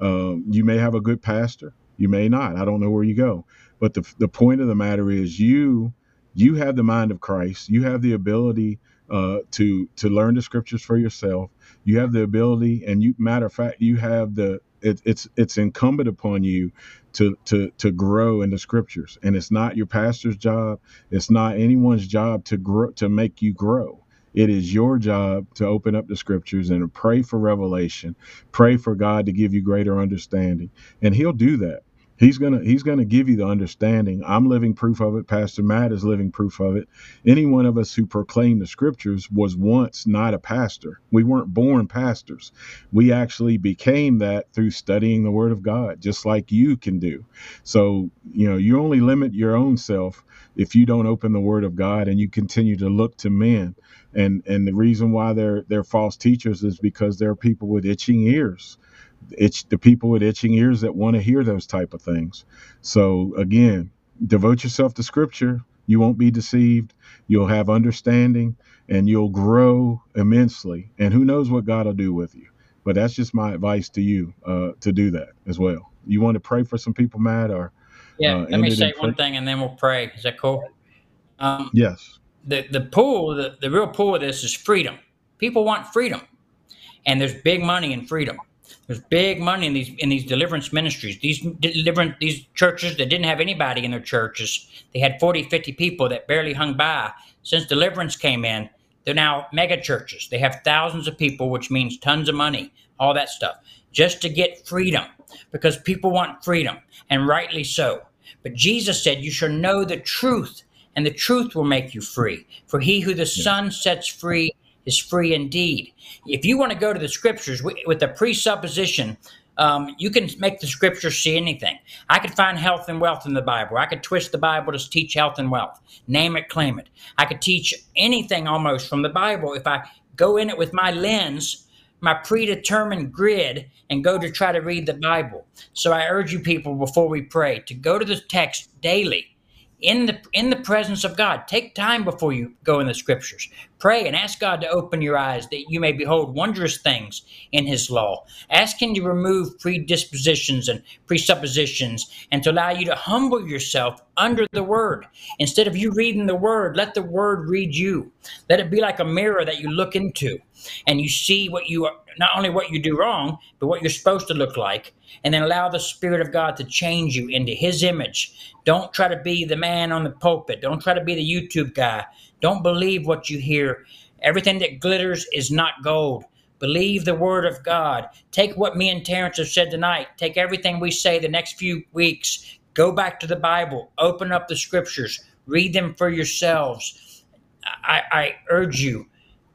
Um, you may have a good pastor, you may not. I don't know where you go, but the the point of the matter is you you have the mind of Christ. You have the ability uh, to to learn the scriptures for yourself. You have the ability, and you matter of fact, you have the it, it's it's incumbent upon you to to to grow in the scriptures, and it's not your pastor's job. It's not anyone's job to grow to make you grow. It is your job to open up the scriptures and pray for revelation, pray for God to give you greater understanding, and He'll do that. He's gonna he's gonna give you the understanding. I'm living proof of it. Pastor Matt is living proof of it. Any one of us who proclaim the scriptures was once not a pastor. We weren't born pastors. We actually became that through studying the Word of God, just like you can do. So you know you only limit your own self if you don't open the Word of God and you continue to look to men. And and the reason why they're they're false teachers is because there are people with itching ears it's the people with itching ears that want to hear those type of things. So again, devote yourself to scripture. You won't be deceived. You'll have understanding and you'll grow immensely. And who knows what God will do with you. But that's just my advice to you uh, to do that as well. You want to pray for some people, Matt, or
yeah? Uh, let me say one thing, and then we'll pray. Is that cool?
Um, yes.
The the pool, the, the real pool of this is freedom. People want freedom, and there's big money in freedom. There's big money in these in these deliverance ministries. These deliverance these churches that didn't have anybody in their churches. They had 40, 50 people that barely hung by. Since deliverance came in, they're now mega churches. They have thousands of people, which means tons of money, all that stuff, just to get freedom because people want freedom, and rightly so. But Jesus said, You shall know the truth, and the truth will make you free. For he who the Son sets free is free indeed. If you want to go to the scriptures with a presupposition, um, you can make the scriptures see anything. I could find health and wealth in the Bible. I could twist the Bible to teach health and wealth. Name it, claim it. I could teach anything almost from the Bible if I go in it with my lens, my predetermined grid, and go to try to read the Bible. So I urge you people before we pray to go to the text daily in the in the presence of God. Take time before you go in the scriptures. Pray and ask God to open your eyes that you may behold wondrous things in his law. Ask him to remove predispositions and presuppositions and to allow you to humble yourself under the word. Instead of you reading the word, let the word read you. Let it be like a mirror that you look into and you see what you are not only what you do wrong, but what you're supposed to look like, and then allow the Spirit of God to change you into His image. Don't try to be the man on the pulpit. Don't try to be the YouTube guy. Don't believe what you hear. Everything that glitters is not gold. Believe the word of God. Take what me and Terrance have said tonight. Take everything we say the next few weeks. Go back to the Bible. Open up the scriptures. Read them for yourselves. I, I urge you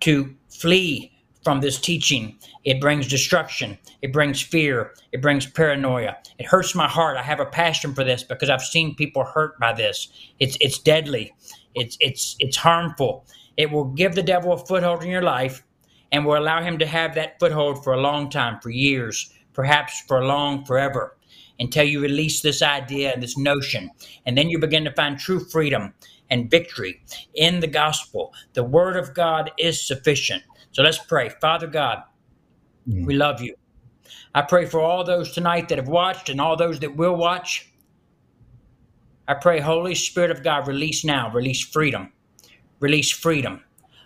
to flee from this teaching. It brings destruction. It brings fear. It brings paranoia. It hurts my heart. I have a passion for this because I've seen people hurt by this. It's it's deadly. It's it's it's harmful. It will give the devil a foothold in your life and will allow him to have that foothold for a long time, for years, perhaps for long forever, until you release this idea and this notion. And then you begin to find true freedom and victory in the gospel. The word of God is sufficient. So let's pray. Father God, mm. we love you. I pray for all those tonight that have watched and all those that will watch. I pray, Holy Spirit of God, release now, release freedom, release freedom.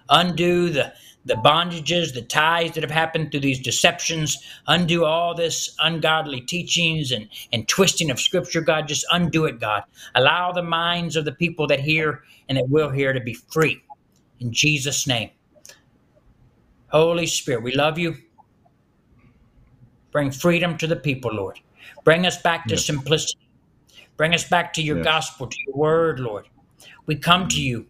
Undo the, the bondages, the ties that have happened through these deceptions. Undo all this ungodly teachings and, and twisting of Scripture, God. Just undo it, God. Allow the minds of the people that hear and that will hear to be free. In Jesus' name. Holy Spirit, we love you. Bring freedom to the people, Lord. Bring us back to yes. simplicity. Bring us back to your yes. gospel, to your word, Lord. We come to mm. you.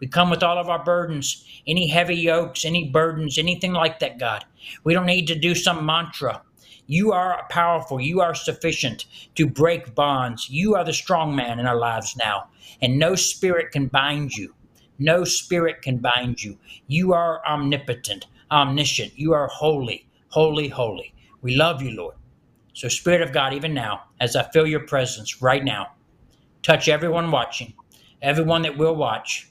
We come with all of our burdens, any heavy yokes, any burdens, anything like that, God. We don't need to do some mantra. You are powerful. You are sufficient to break bonds. You are the strong man in our lives now, and no spirit can bind you. No spirit can bind you. You are omnipotent, omniscient. You are holy, holy, holy. We love you, Lord. So, Spirit of God, even now, as I feel your presence right now, touch everyone watching, everyone that will watch,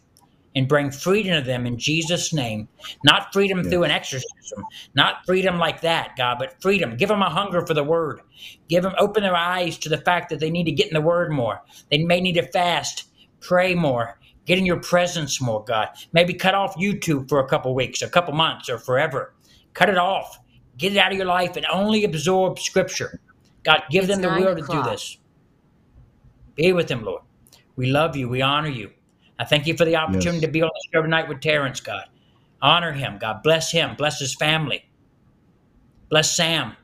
and bring freedom to them in Jesus' name. Not freedom yes. through an exorcism, not freedom like that, God, but freedom. Give them a hunger for the word. Give them, open their eyes to the fact that they need to get in the word more. They may need to fast, pray more, get in your presence more, God. Maybe cut off YouTube for a couple weeks, a couple months, or forever. Cut it off. Get it out of your life and only absorb scripture. God, give it's them the will to do this. Be with them, Lord. We love you. We honor you. I thank you for the opportunity yes. to be on the show tonight with Terrance, God. Honor him, God. Bless him. Bless his family. Bless Sam.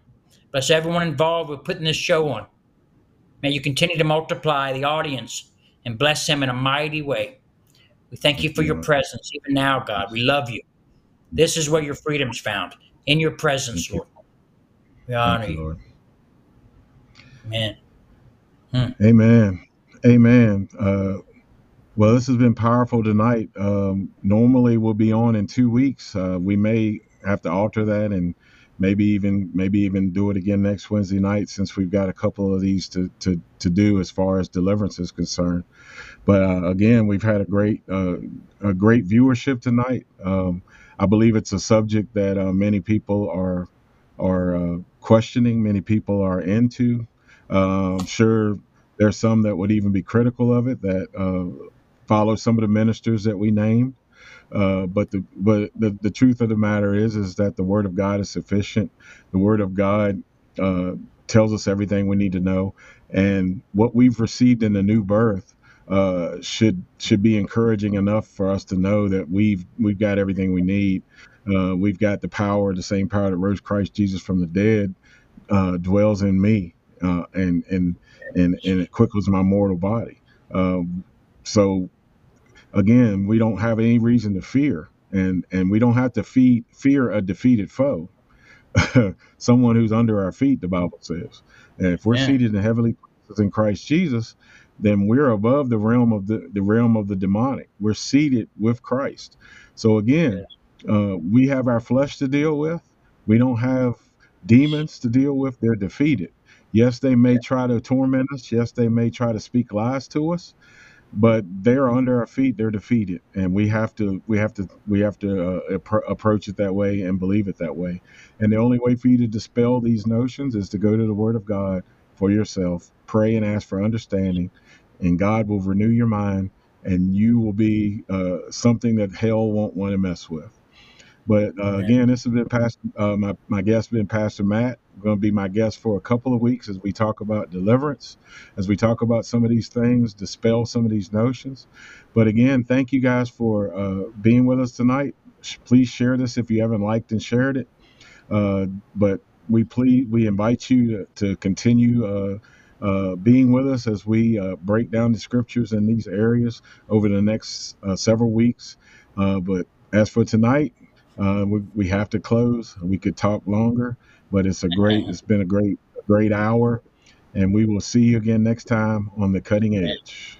Bless everyone involved with putting this show on. May you continue to multiply the audience and bless him in a mighty way. We thank you for your presence even now, God. We love you. This is where your freedom's found in your presence, Lord. We honor you. Lord. Amen.
Hmm. Amen. Amen. Uh, well, this has been powerful tonight. Um, normally, we'll be on in two weeks. Uh, we may have to alter that and maybe even maybe even do it again next Wednesday night since we've got a couple of these to to, to do as far as deliverance is concerned. But uh, again, we've had a great uh, a great viewership tonight. Um, I believe it's a subject that uh, many people are are uh, questioning. Many people are into. Uh, I'm sure there's some that would even be critical of it that uh, follow some of the ministers that we named. Uh, but the but the, the truth of the matter is is that the word of God is sufficient. The word of God uh, tells us everything we need to know, and what we've received in the new birth uh, should should be encouraging enough for us to know that we've we've got everything we need. Uh, we've got the power, the same power that rose Christ Jesus from the dead, uh, dwells in me, uh, and and and and it quickens my mortal body. Um, so again, we don't have any reason to fear, and and we don't have to feed, fear a defeated foe, someone who's under our feet. The Bible says, and if we're yeah. seated in heavenly places in Christ Jesus, then we're above the realm of the the realm of the demonic. We're seated with Christ. So again, yeah. uh, we have our flesh to deal with. We don't have demons to deal with. They're defeated. Yes, they may try to torment us. Yes, they may try to speak lies to us but they're under our feet they're defeated and we have to we have to we have to uh, approach it that way and believe it that way. And the only way for you to dispel these notions is to go to the word of god for yourself pray and ask for understanding and god will renew your mind and you will be uh, something that hell won't want to mess with but uh, again, this has been Pastor, uh, my, my guest been Pastor Matt. Going to be my guest for a couple of weeks as we talk about deliverance, as we talk about some of these things, dispel some of these notions. But again, thank you guys for uh, being with us tonight. Please share this if you haven't liked and shared it. Uh, but we please we invite you to, to continue uh, uh, being with us as we uh, break down the scriptures in these areas over the next uh, several weeks. Uh, but as for tonight, uh, we, we have to close. We could talk longer, but it's a great. It's been a great great hour, and we will see you again next time on the cutting edge.